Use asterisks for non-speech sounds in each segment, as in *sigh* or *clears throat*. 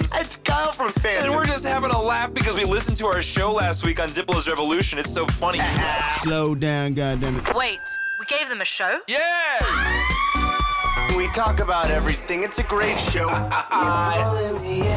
Phantoms. It's Kyle from Phantom. And we're just having a laugh because we listened to our show last week on Diplo's Revolution. It's so funny. *laughs* Slow down, goddammit. Wait, we gave them a show? yeah! we talk about everything. It's a great show. *laughs*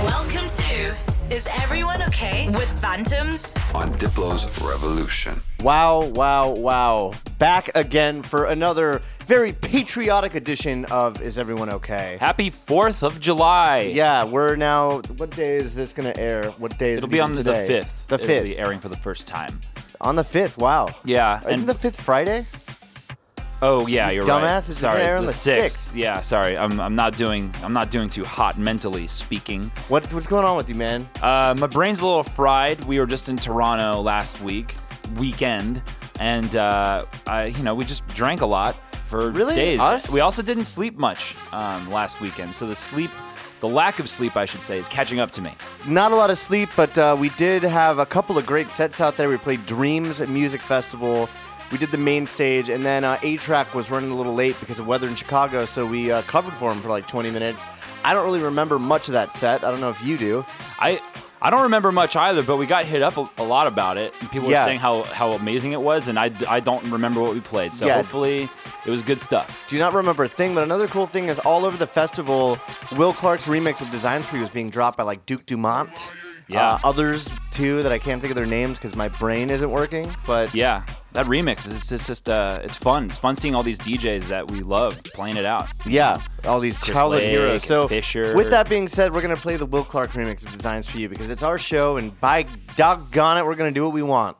Welcome to Is Everyone Okay with Phantoms? on Diplo's Revolution. Wow, wow, wow. Back again for another very patriotic edition of Is Everyone Okay? Happy 4th of July. Yeah, we're now. What day is this going to air? What day is It'll it be on the, the 5th. The It'll 5th. be airing for the first time. On the 5th, wow. Yeah. Isn't the 5th Friday? oh yeah, you're right. dumbass, it's sorry, the the 6th. 6th. Yeah, sorry. I'm, I'm not doing I'm not doing too hot mentally speaking. What, what's going on with you, man? Uh, my brain's a little fried. We were just in Toronto last week, weekend, and uh, I, you know, we just drank a lot for Really? days. Us? We also didn't sleep much um, last weekend, so the sleep, the lack of sleep, I should say, is catching up to me. Not a lot of sleep, but uh, we did have a couple of great sets out there. We played Dreams at Music Festival. We did the main stage, and then uh, A-Trak was running a little late because of weather in Chicago, so we uh, covered for him for like 20 minutes. I don't really remember much of that set. I don't know if you do. I I don't remember much either, but we got hit up a, a lot about it. And people Yeah. were saying how, how amazing it was, and I, I don't remember what we played. So Yeah. hopefully it was good stuff. Do not remember a thing, but another cool thing is all over the festival, Will Clarke's remix of Designs for You was being dropped by like Duke Dumont. Yeah. Uh, others too that I can't think of their names because my brain isn't working. But Yeah, that remix is it's just uh, it's fun. It's fun seeing all these DJs that we love playing it out. Yeah, all these childhood heroes. So, Fisher. with that being said, we're gonna play the Will Clarke remix of Designs for You because it's our show, and by doggone it, we're gonna do what we want.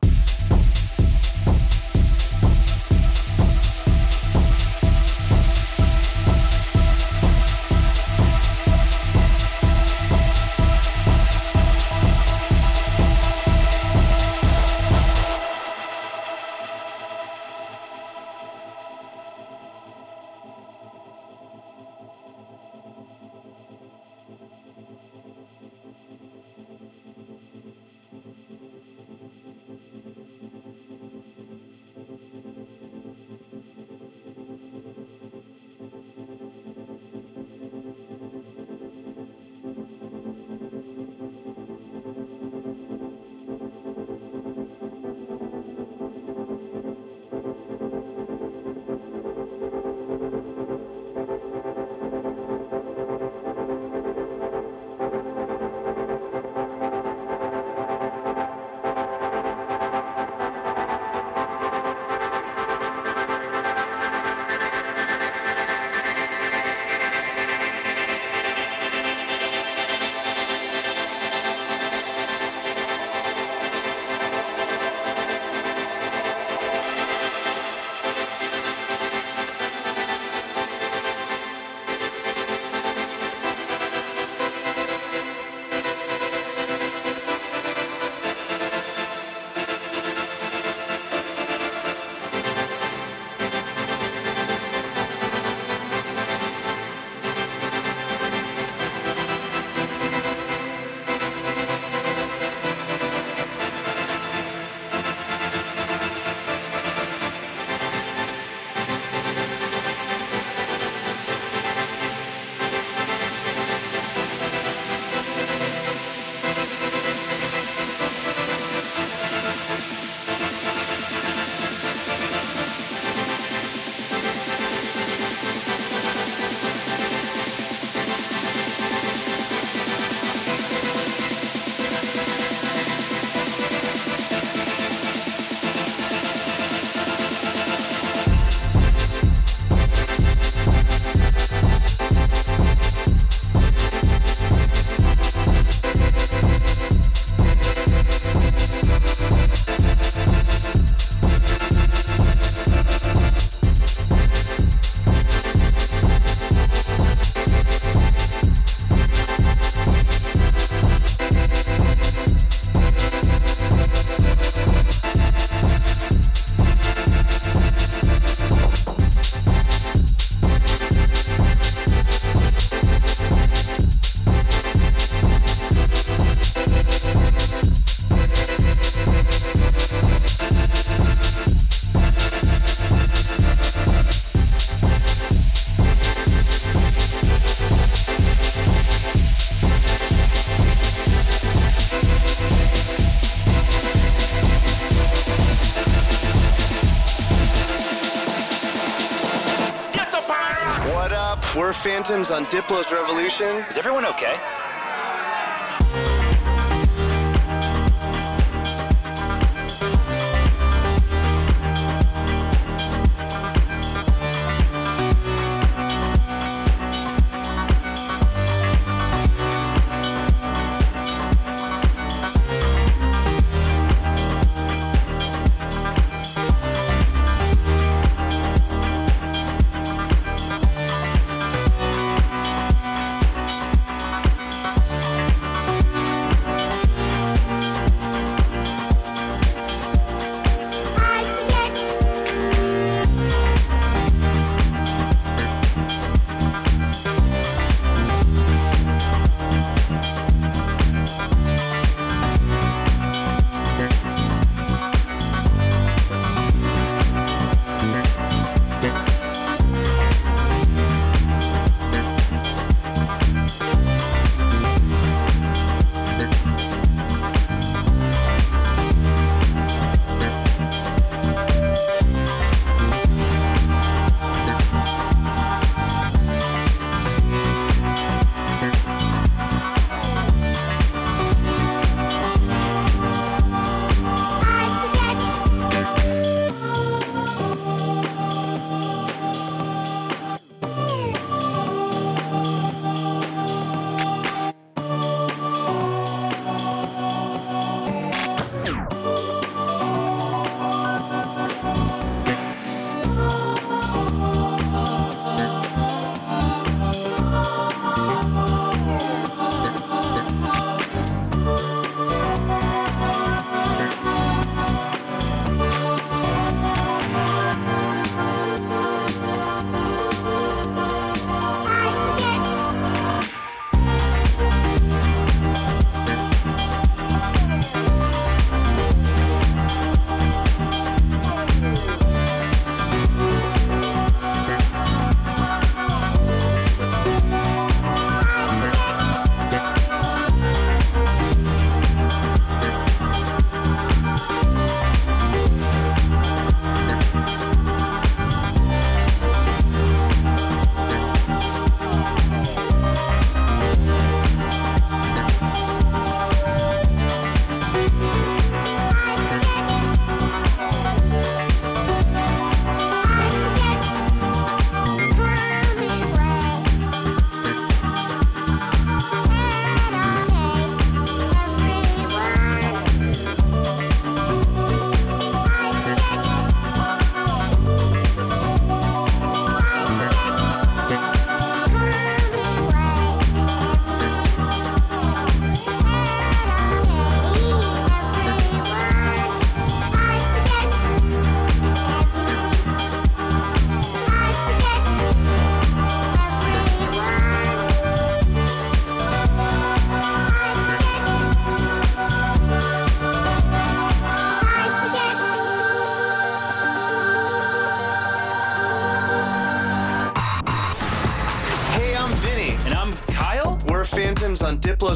Phantoms on Diplo's Revolution. Is everyone okay?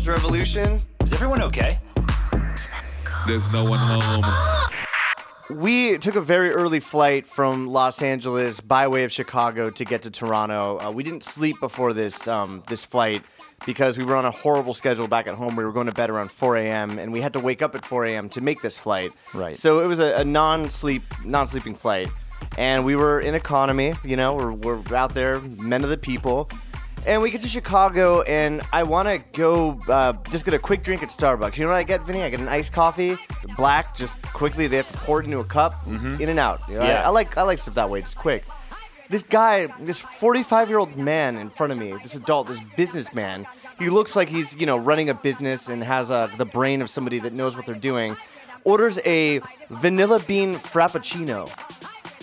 On Revolution. Is everyone okay? There's no one home. We took a very early flight from Los Angeles by way of Chicago to get to Toronto. Uh, we didn't sleep before this um, this flight because we were on a horrible schedule back at home. We were going to bed around 4 a.m. and we had to wake up at 4 a.m. to make this flight. Right. So it was a, a non-sleep non-sleeping flight, and we were in economy. You know, we're, we're out there, men of the people. And we get to Chicago, and I want to go uh, just get a quick drink at Starbucks. You know what I get, Vinny? I get an iced coffee, black, just quickly. They have to pour it into a cup, in and out. You know, I- Yeah. I, like I like stuff that way, just quick. This guy, this 45 year old man in front of me, this adult, this businessman, he looks like he's you know running a business and has uh, the brain of somebody that knows what they're doing. Orders a vanilla bean frappuccino.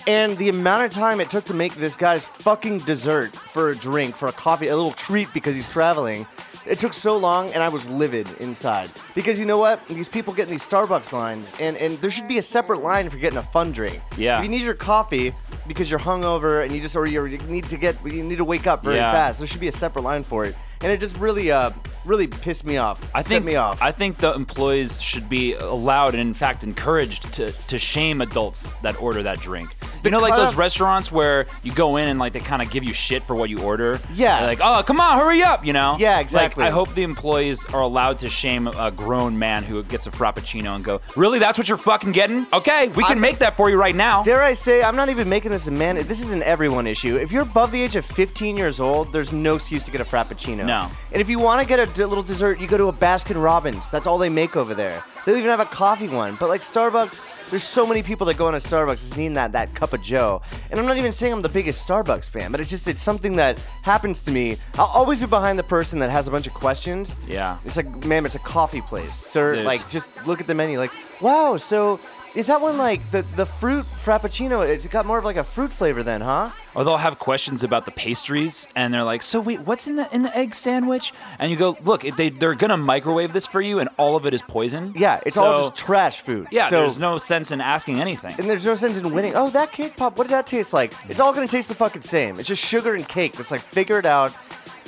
And the amount of time it took to make this guy's fucking dessert for a drink, for a coffee, a little treat because he's traveling, it took so long and I was livid inside. Because you know what? These people get in these Starbucks lines, and, and there should be a separate line for getting a fun drink. Yeah. If you need your coffee because you're hungover and you just, or you need to get, you need to wake up very Yeah. fast, there should be a separate line for it. And it just really, uh, really pissed me off. I think me off. I think the employees should be allowed and in fact encouraged to, to shame adults that order that drink You know, like those restaurants where you go in and like they kind of give you shit for what you order. Yeah. They're like, oh, come on, hurry up, you know? Yeah, exactly. Like, I hope the employees are allowed to shame a grown man who gets a frappuccino and go, really, that's what you're fucking getting? Okay, we can I'm- make that for you right now. Dare I say, I'm not even making this a man. This is an everyone issue. If you're above the age of 15 years old, there's no excuse to get a frappuccino. No. And if you want to get a d- little dessert, you go to a Baskin Robbins. That's all they make over there. They even have a coffee one. But like Starbucks, there's so many people that go into Starbucks just needing that that cup of Joe. And I'm not even saying I'm the biggest Starbucks fan, but it's just it's something that happens to me. I'll always be behind the person that has a bunch of questions. Yeah. It's like, ma'am, it's a coffee place, sir. Is. Like, just look at the menu. Like, wow. So, is that one like the the fruit frappuccino? It's got more of like a fruit flavor then, huh? Or they'll have questions about the pastries, and they're like, "So wait, what's in the in the egg sandwich?" And you go, "Look, it- they they're gonna microwave this for you, and all of it is poison." Yeah, it's all So- just trash food. Yeah, So, there's no sense in asking anything. and there's no sense in winning. Oh, that cake pop. What does that taste like? It's all gonna taste the fucking same. It's just sugar and cake. It's like figure it out.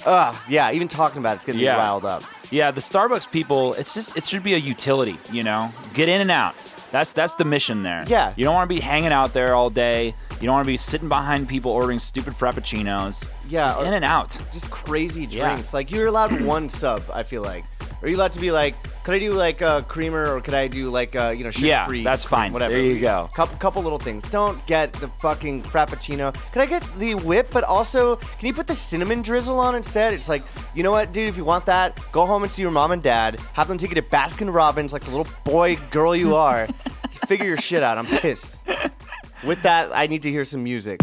Ugh, yeah. Even talking about it's getting Yeah. be riled up. Yeah, the Starbucks people, it's just it should be a utility, you know? Get in and out. That's that's the mission there. Yeah. You don't want to be hanging out there all day. You don't want to be sitting behind people ordering stupid frappuccinos. Yeah, in and out. Just crazy Yeah. drinks. Like you're allowed *clears throat* one sub. I feel like. Are you allowed to be like, could I do like a creamer or could I do like a, you know sugar Yeah, free? that's fine. Whatever. There you go. Couple, couple little things. Don't get the fucking frappuccino. Can I get the whip? But also, can you put the cinnamon drizzle on instead? It's like, you know what, dude? If you want that, go home and see your mom and dad. Have them take you to Baskin Robbins, like the little boy girl you are. *laughs* Figure your shit out. I'm pissed. *laughs* With that, I need to hear some music.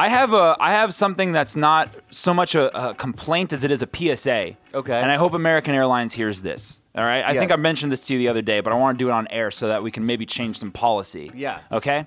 I have a I have something that's not so much a, a complaint as it is a PSA. Okay. And I hope American Airlines hears this. All right. I think I Yes. mentioned this to you the other day, but I want to do it on air so that we can maybe change some policy. Yeah. Okay.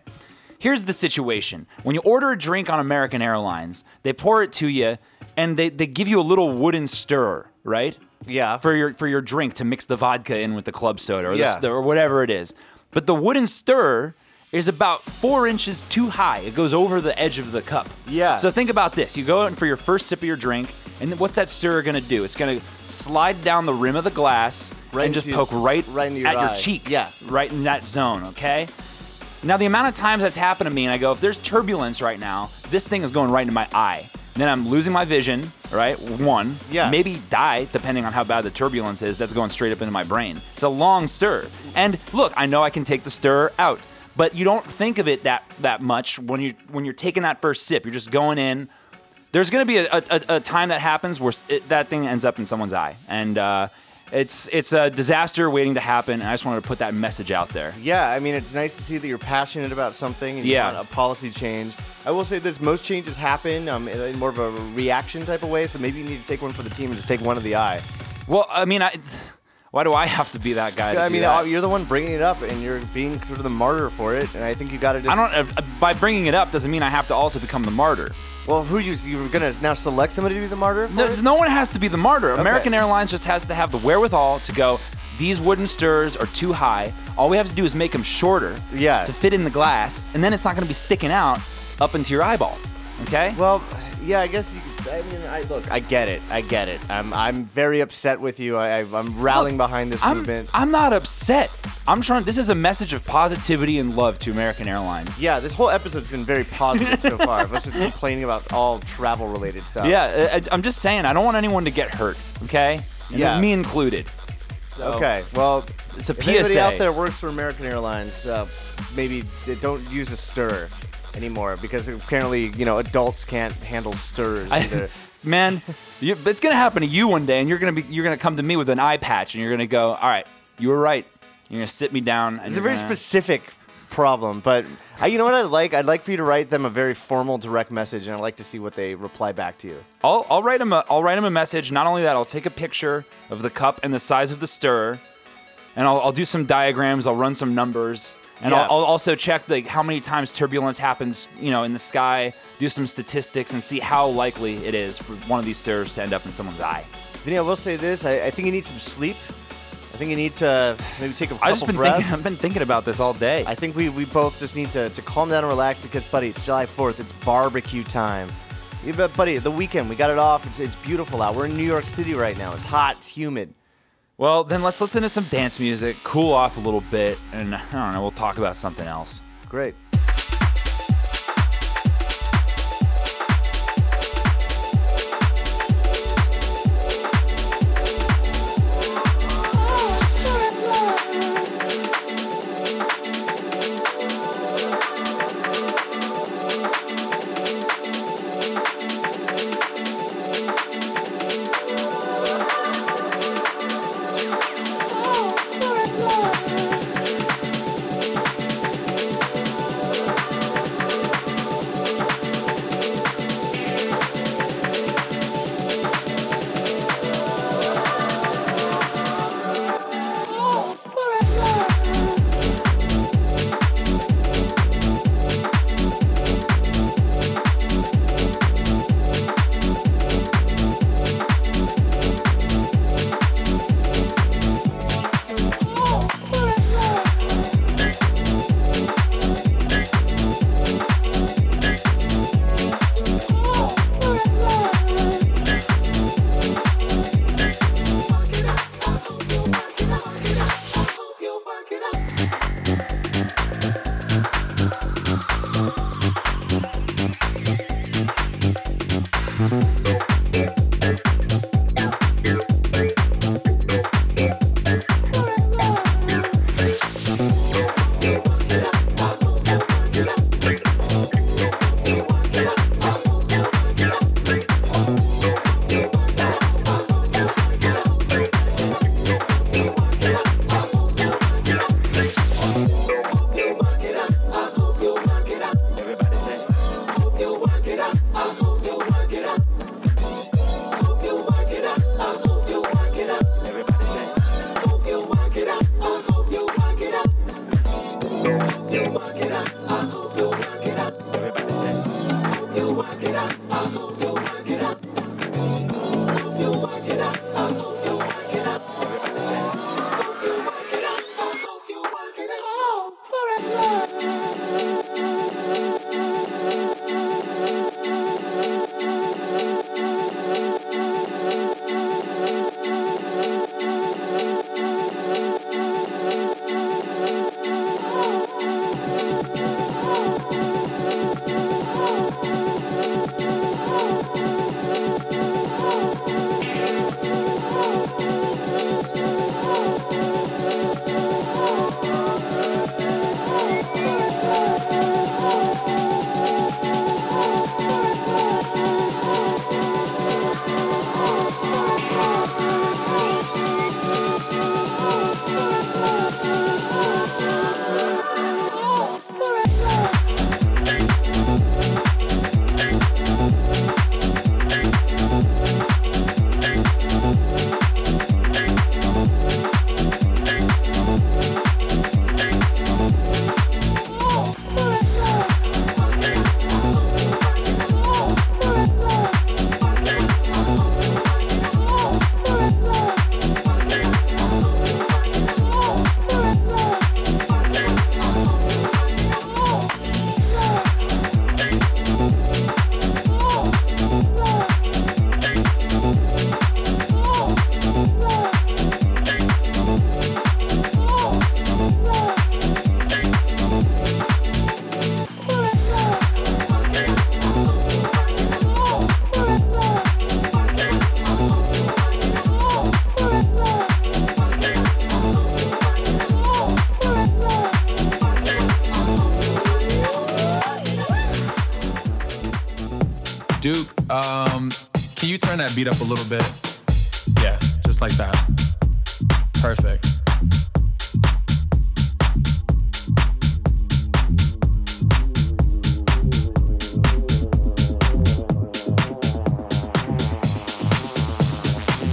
Here's the situation. When you order a drink on American Airlines, they pour it to you and they, they give you a little wooden stirrer, right? Yeah. For your for your drink to mix the vodka in with the club soda or, Yeah. the, or whatever it is. But the wooden stirrer is about four inches too high. It goes over the edge of the cup. Yeah. So think about this. You go in for your first sip of your drink, and then what's that stirrer gonna do? It's gonna slide down the rim of the glass Right and just poke right, right your at your cheek. Yeah. Right in that zone, okay? Now the amount of times that's happened to me, and I go, if there's turbulence right now, this thing is going right into my eye. Then I'm losing my vision, right? One. Yeah. Maybe die, depending on how bad the turbulence is. That's going straight up into my brain. It's a long stir. And look, I know I can take the stir out, but you don't think of it that that much when you when you're taking that first sip. You're just going in. There's going to be a, a, a time that happens where it, that thing ends up in someone's eye, and uh, it's it's a disaster waiting to happen. And I just wanted to put that message out there. Yeah, I mean, it's nice to see that you're passionate about something and Yeah. you want a policy change. I will say this: most changes happen um, in, in more of a reaction type of way. So maybe you need to take one for the team and just take one of the eye. Well, I mean, I. Why do I have to be that guy? I mean, that? uh, you're the one bringing it up, and you're being sort of the martyr for it. And I think you got to just. I don't. Uh, by bringing it up doesn't mean I have to also become the martyr. Well, who you you're gonna now select somebody to be the martyr? For No, no one has to be the martyr. American Airlines just has to have the wherewithal to go. These wooden stirs are too high. All we have to do is make them shorter. Yeah. To fit in the glass, and then it's not going to be sticking out up into your eyeball. Okay. Well, yeah, I guess. You, I mean, I look, I get it, I get it. I'm, I'm very upset with you. I, I'm rallying behind this I'm, movement. I'm not upset. I'm trying. This is a message of positivity and love to American Airlines. yeah, this whole episode's been very positive so far. Of us just complaining about all travel-related stuff. Yeah, I, I'm just saying. I don't want anyone to get hurt. Okay. And Yeah. Me included. So, Okay. Well, It's a if anybody out there works for American Airlines, uh, maybe they don't use a stir anymore because apparently, you know, adults can't handle stirs I- *laughs* man, you, it's gonna happen to you one day, and you're gonna be you're gonna come to me with an eye patch, and you're gonna go, all right, you were right. You're gonna sit me down. And It's a very gonna- specific problem, but I, you know what I'd like? I'd like for you to write them a very formal, direct message, and I'd like to see what they reply back to you. I'll, I'll write them a I'll write him a message. Not only that, I'll take a picture of the cup and the size of the stir, and I'll, I'll do some diagrams. I'll run some numbers, and Yeah. I'll, I'll also check like how many times turbulence happens, you know, in the sky. Do some statistics and see how likely it is for one of these stirs to end up in someone's eye. Vinny, I will say this: I, I think you need some sleep. I think you need to maybe take a couple I've just been breaths. thinking. I've been thinking about this all day. I think we, we both just need to, to calm down and relax because, buddy, it's July 4th. It's barbecue time. Yeah, buddy, the weekend, we got it off. It's, it's beautiful out. We're in New York City right now. It's hot. It's humid. Well, then let's listen to some dance music, cool off a little bit, and I don't know, we'll talk about something else. Great. Up a little bit? Yeah, just like that. Perfect.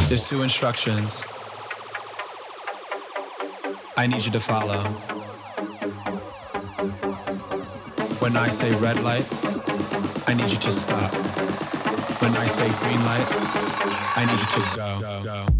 There's two instructions I need you to follow. When I say red light, I need you to stop. When I say green light, I need you to go. go.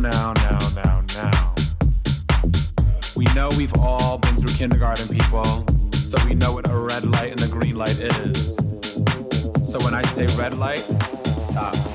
Now, now, now, now. We know we've all been through kindergarten, people, so we know what a red light and a green light is. So when I say red light, stop.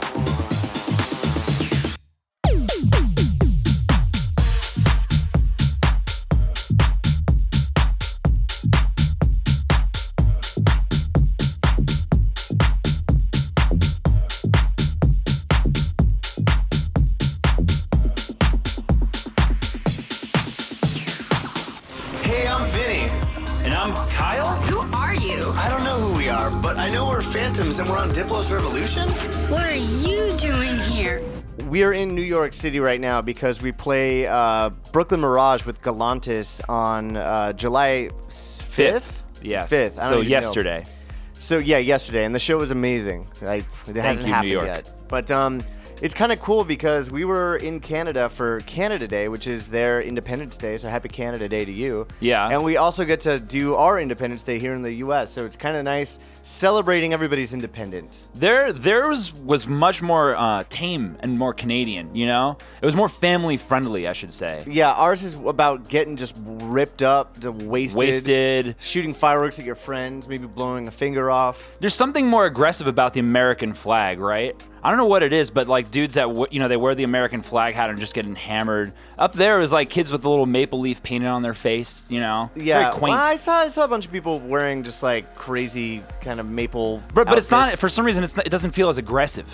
We are in New York City right now because we play uh, Brooklyn Mirage with Galantis on uh, July 5th? Fifth. Yes. 5th. So even know. yesterday. So yeah, yesterday, and the show was amazing. Like, it hasn't you, New happened York. yet, but um, it's kind of cool because we were in Canada for Canada Day, which is their Independence Day. So happy Canada Day to you. Yeah. And we also get to do our Independence Day here in the U.S. So it's kind of nice celebrating everybody's independence. There, theirs was much more uh, tame and more Canadian. You know, it was more family friendly, I should say. Yeah, ours is about getting just ripped up, to wasted, Wasted. shooting fireworks at your friends, maybe blowing a finger off. There's something more aggressive about the American flag, right? I don't know what it is, but like dudes that w- you know they wear the American flag hat and just getting hammered. Up there is like kids with a little maple leaf painted on their face. You know, Yeah, very quaint. well, I saw I saw a bunch of people wearing just like crazy kind of maple. But, but it's not for some reason it's not, it doesn't feel as aggressive.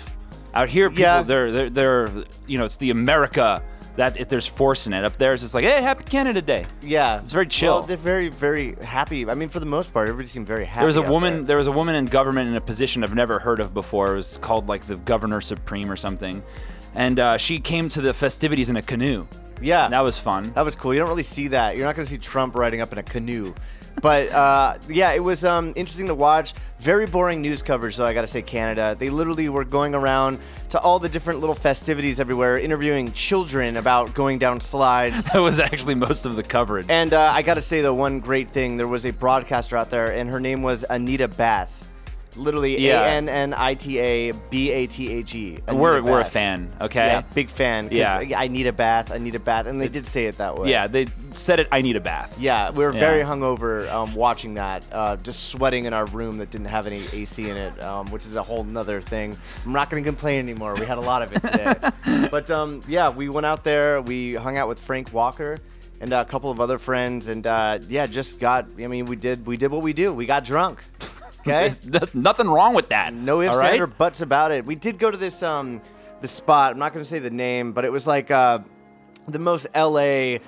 Out here, people Yeah. they're, they're they're you know it's the America that if there's force in it. Up there it's just like hey, Happy Canada Day. Yeah, It's very chill. Well, they're very very happy. I mean, for the most part, everybody seemed very happy. There was a woman. there. There was a woman in government in a position I've never heard of before. It was called like the Governor Supreme or something, and uh, she came to the festivities in a canoe. Yeah, That was fun. That was cool. You don't really see that. You're not going to see Trump riding up in a canoe. But uh, yeah, it was um, interesting to watch. Very boring news coverage, though, I got to say, Canada. They literally were going around to all the different little festivities everywhere, interviewing children about going down slides. *laughs* That was actually most of the coverage. And uh, I got to say, the one great thing, there was a broadcaster out there, and her name was Anita Bath. Literally Yeah. A N N I T A B A T H E. we're we're a fan. Okay. Yeah, big fan. 'cause Yeah. I need a bath. I need a bath, and they did say it that way. Yeah, they said it. I need a bath. Yeah, we were Yeah. very hungover um, watching that, uh, just sweating in our room that didn't have any AC in it, um, which is a whole nother thing. I'm not going to complain anymore. We had a lot of it today. *laughs* but um, yeah, we went out there. We hung out with Frank Walker and a couple of other friends, and uh, yeah, just got. I mean, we did we did what we do. We got drunk. *laughs* Okay. There's nothing wrong with that. No ifs, right? ands, or buts about it. We did go to this um the spot. I'm not going to say the name, but it was like uh, the most LA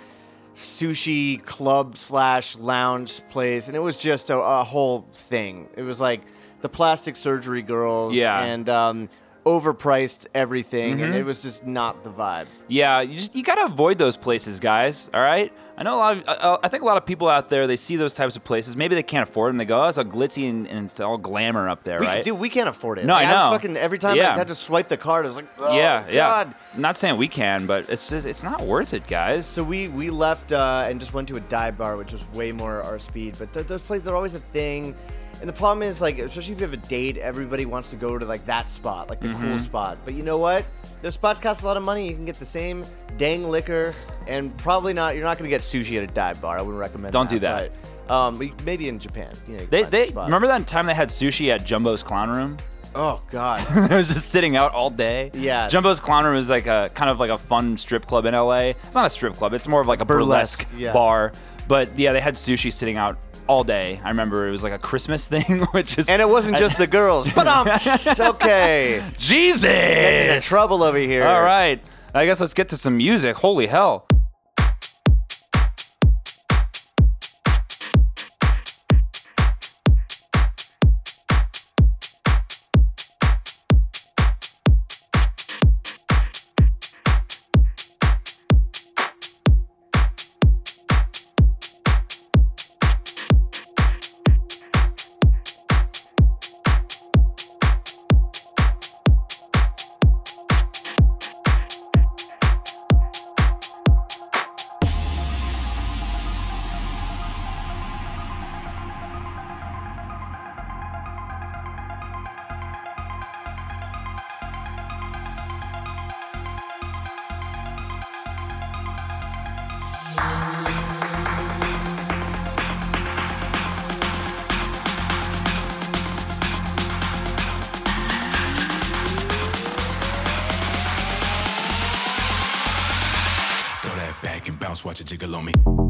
sushi club slash lounge place, and it was just a, a whole thing. It was like the plastic surgery girls, Yeah. and um, overpriced everything, and Mhm. it was just not the vibe. Yeah, you just you gotta avoid those places, guys. All right. I know a lot of. Uh, I think a lot of people out there they see those types of places. Maybe they can't afford them. They go, "Oh, it's all glitzy and, and it's all glamour up there, We, right?" Dude, we can't afford it. No, Like, I know. was fucking every time Yeah. I had to swipe the card, I was like, oh, yeah, yeah. God. I'm not saying we can, but it's just it's not worth it, guys. So we we left uh, and just went to a dive bar, which was way more our speed. But th- those places are always a thing. And the problem is, like, especially if you have a date, everybody wants to go to like that spot, like the cool Mhm. spot. But you know what? Those spot costs a lot of money. You can get the same dang liquor, and probably not. You're not going to get sushi at a dive bar. I wouldn't recommend. Don't do that. But, um, maybe in Japan. You know, you They they remember that time they had sushi at Jumbo's Clown Room. Oh God. *laughs* it was just sitting out all day. Yeah. Jumbo's Clown Room is like a kind of like a fun strip club in LA. It's not a strip club. It's more of like a burlesque, Burlesque, yeah. bar. But yeah, they had sushi sitting out all day. I remember it was like a Christmas *laughs* thing, which is And it wasn't just the girls. But um, *laughs* okay. Jesus. Getting into trouble over here. All right. I guess let's get to some music. Holy hell. Watch it jiggle on me.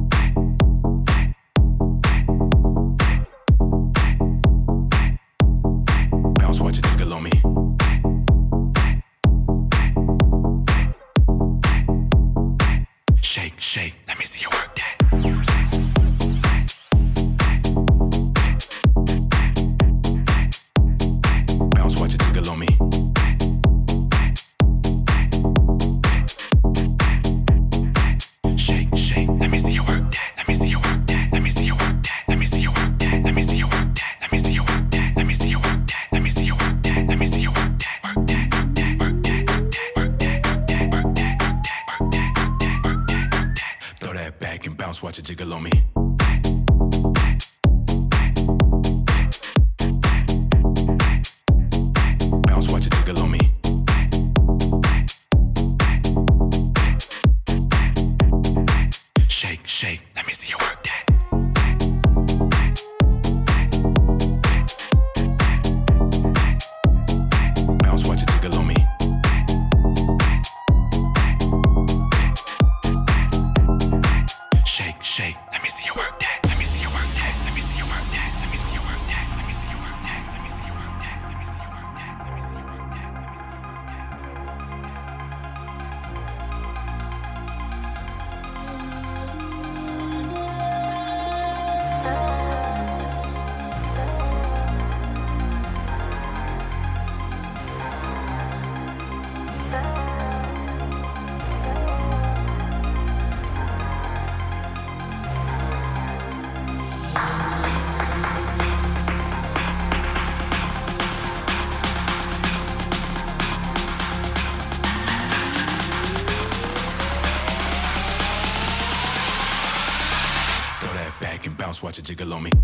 Watch it jiggle on me.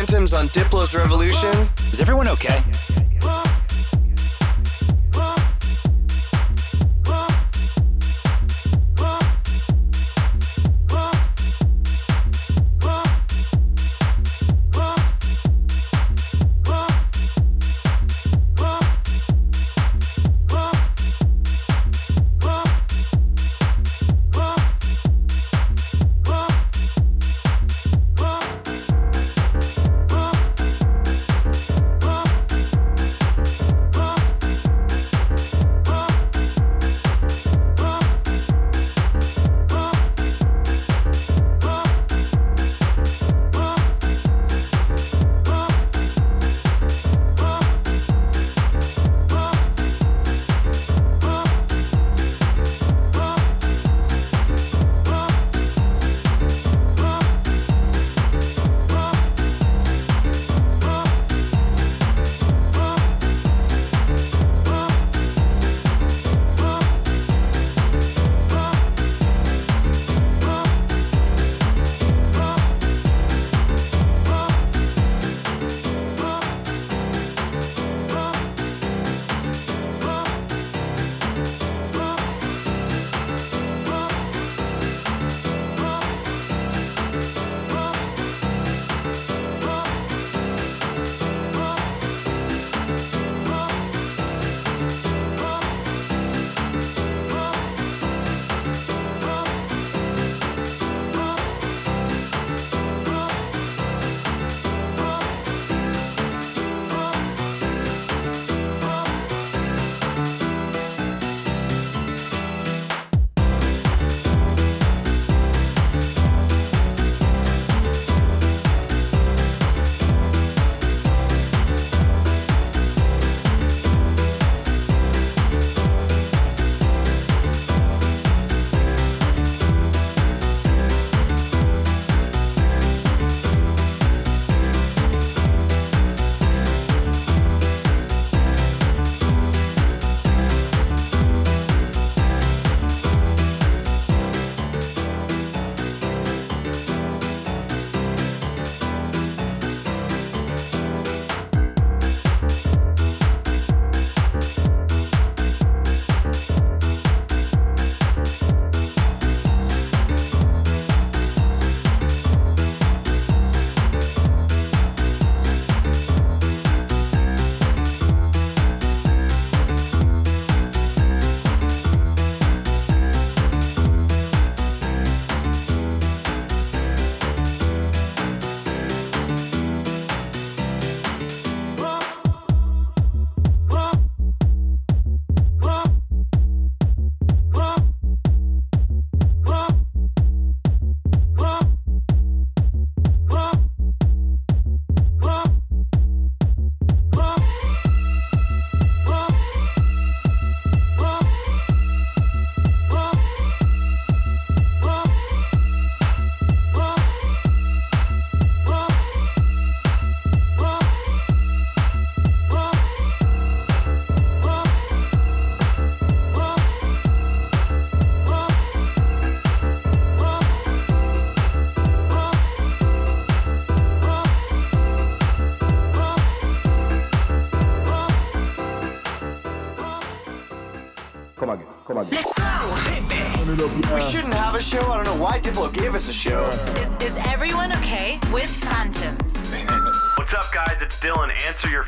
Phantoms on Diplo's Revolution. Is everyone okay?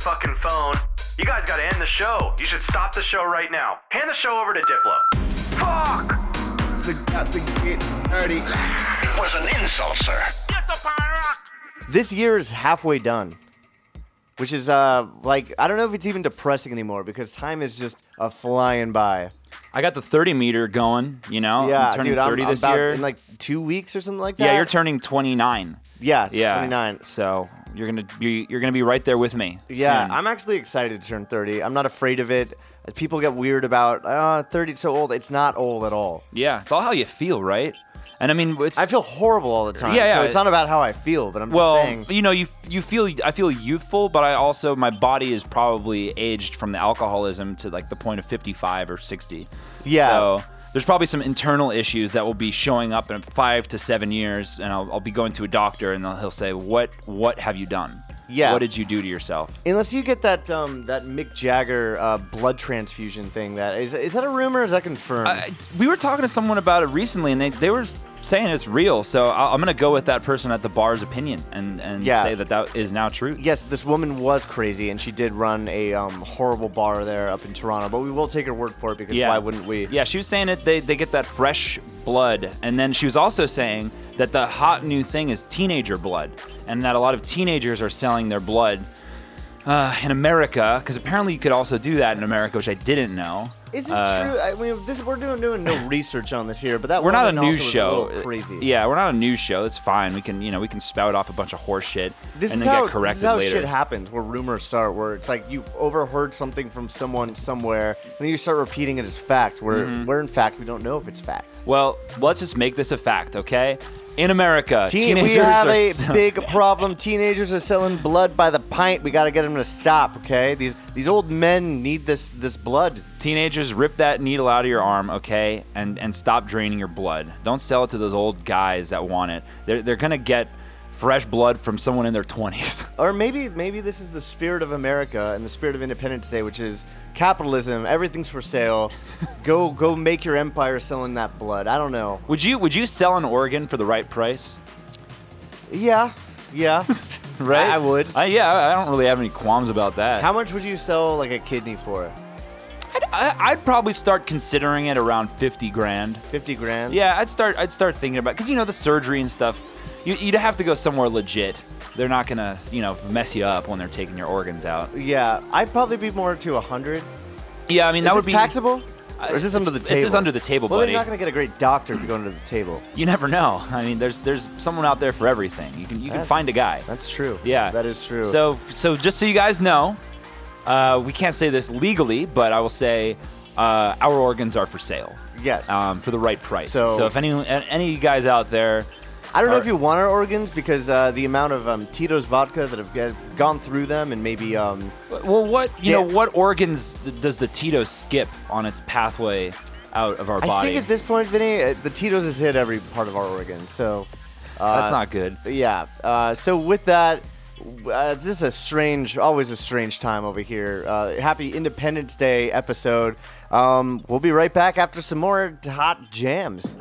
Fucking phone. You guys gotta end the show. You should stop the show right now. Hand the show over to Diplo. Fuck! got to get dirty. Was an insult, sir. This year is halfway done, which is uh like I don't know if it's even depressing anymore because time is just a flying by. I got the 30 meter going, you know? yeah, I'm turning dude, I'm, 30 I'm this about year. in like two weeks or something like that. yeah, you're turning 29. Yeah, Yeah. 29. So you're gonna be you're gonna be right there with me. Yeah, soon. I'm actually excited to turn 30. I'm not afraid of it. People get weird about uh, 30 so old. It's not old at all. Yeah, it's all how you feel, right? And I mean, it's I feel horrible all the time. Yeah, yeah. So it's not about how I feel, but I'm just well, saying. you know, you you feel I feel youthful, but I also my body is probably aged from the alcoholism to like the point of 55 or 60. Yeah. So there's probably some internal issues that will be showing up in five to seven years, and I'll, I'll be going to a doctor, and he'll say, "What what have you done? Yeah. what did you do to yourself?" Unless you get that um, that Mick Jagger uh, blood transfusion thing, that is is that a rumor? Or is that confirmed? Uh, we were talking to someone about it recently, and they, they were saying it's real. So I- I'm gonna go with that person at the bar's opinion and and Yeah. say that that is now true. yes, this woman was crazy, and she did run a um, horrible bar there up in Toronto. But we will take her word for it because Yeah. why wouldn't we? Yeah, she was saying it. they, they get that fresh blood. And then she was also saying that the hot new thing is teenager blood. And that a lot of teenagers are selling their blood uh, in America. Because apparently you could also do that in America, which I didn't know. Is this Uh, true? I mean, this we're doing doing no research on this here, but that We're not a news show. A crazy. Yeah, we're not a news show. It's fine. We can, you know, we can spout off a bunch of horse shit This and then how get corrected this is how later. shit happens. Where rumors start, where it's like you overheard something from someone somewhere, and then you start repeating it as fact. Where Mhm. where in fact we don't know if it's fact. Well, let's just make this a fact, okay? In America, Teen, teenagers we have are a sell- *laughs* big problem. Teenagers are selling blood by the pint. We got to get them to stop. Okay, these these old men need this this blood. Teenagers, rip that needle out of your arm, okay, and and stop draining your blood. Don't sell it to those old guys that want it. They're they're gonna get fresh blood from someone in their twenties. *laughs* Or maybe maybe this is the spirit of America and the spirit of Independence Day, which is capitalism. Everything's for sale. *laughs* go go make your empire selling that blood. I don't know. Would you would you sell an organ for the right price? Yeah, yeah. *laughs* Right? I, I would. Uh, yeah, I I don't really have any qualms about that. How much would you sell like a kidney for? I, I'd probably start considering it around fifty grand. Fifty grand. Yeah, I'd start. I'd start thinking about because you know the surgery and stuff. You, you'd have to go somewhere legit. They're not gonna, you know, mess you up when they're taking your organs out. Yeah, I'd probably be more to a hundred. Yeah, I mean that would be taxable. Or is this under the this is under the table, well, buddy. then you're not gonna get a great doctor if you go under the table. You never know. I mean, there's there's someone out there for everything. You can you can find a guy. That's true. Yeah, that is true. So so just so you guys know, uh, we can't say this legally, but I will say uh, our organs are for sale. Yes. Um, for the right price. So- So, if any any of you guys out there, I don't know if you want our organs because uh, the amount of um, Tito's vodka that have g- gone through them and maybe um, well, what you know, Dan- what organs d- does the Tito skip on its pathway out of our body. I body? think at this point, Vinny, uh, the Tito's has hit every part of our organs. So uh, That's not good. Yeah. Uh, so with that, uh, this is a strange, always a strange time over here. Uh, happy Independence Day episode. Um, we'll be right back after some more hot jams.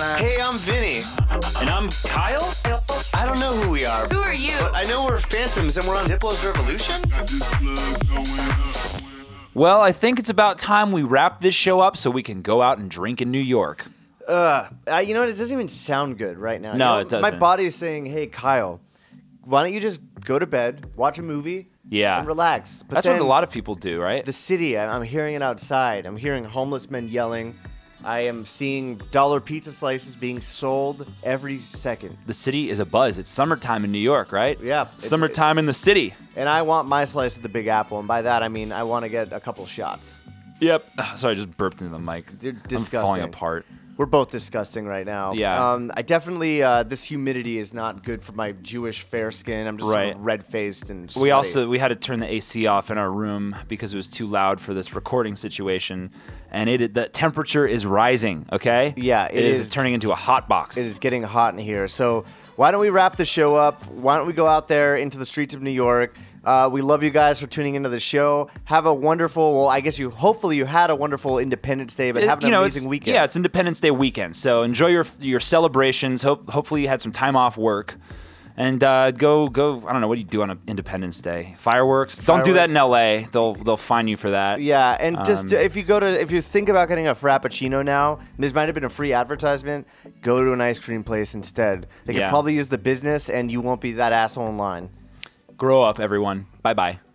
Hey, I'm Vinny. And I'm Kyle? I don't know who we are. Who are you? But I know we're Phantoms and we're on Diplo's Revolution. Well, I think it's about time we wrap this show up so we can go out and drink in New York. Uh, uh, you know what? It doesn't even sound good right now. You No, know, it My doesn't. body is saying, "Hey, Kyle, why don't you just go to bed, watch a movie, Yeah. and relax?" But That's what a lot of people do, right? The city, I'm hearing it outside. I'm hearing homeless men yelling. I am seeing dollar pizza slices being sold every second. The city is a buzz. It's summertime in New York, right? Yeah, it's- Summertime in the city. And I want my slice of the Big Apple, and by that I mean I want to get a couple shots. Yep. *sighs* Sorry, I just burped into the mic. They're I'm disgusting. falling apart. We're both disgusting right now. Yeah. Um, I definitely uh, this humidity is not good for my Jewish fair skin. I'm just Right. red faced and. We also we had to turn the AC off in our room because it was too loud for this recording situation, and it the temperature is rising. Okay. Yeah, it it is, is- turning into a hot box. It is getting hot in here. So why don't we wrap the show up? Why don't we go out there into the streets of New York? Uh, we love you guys for tuning into the show. Have a wonderful. Well, I guess you. Hopefully, you had a wonderful Independence Day, but It- have an know, amazing weekend. Yeah, it's Independence Day weekend, so enjoy your your celebrations. Hope hopefully you had some time off work, and uh, go go. I don't know what do you do on a Independence Day? Fireworks. Don't do that in L.A. They'll they'll fine you for that. Yeah, and just Um, if you go to if you think about getting a frappuccino now, this might have been a free advertisement. Go to an ice cream place instead. They Yeah. could probably use the business, and you won't be that asshole in line. Grow up, everyone. Bye bye.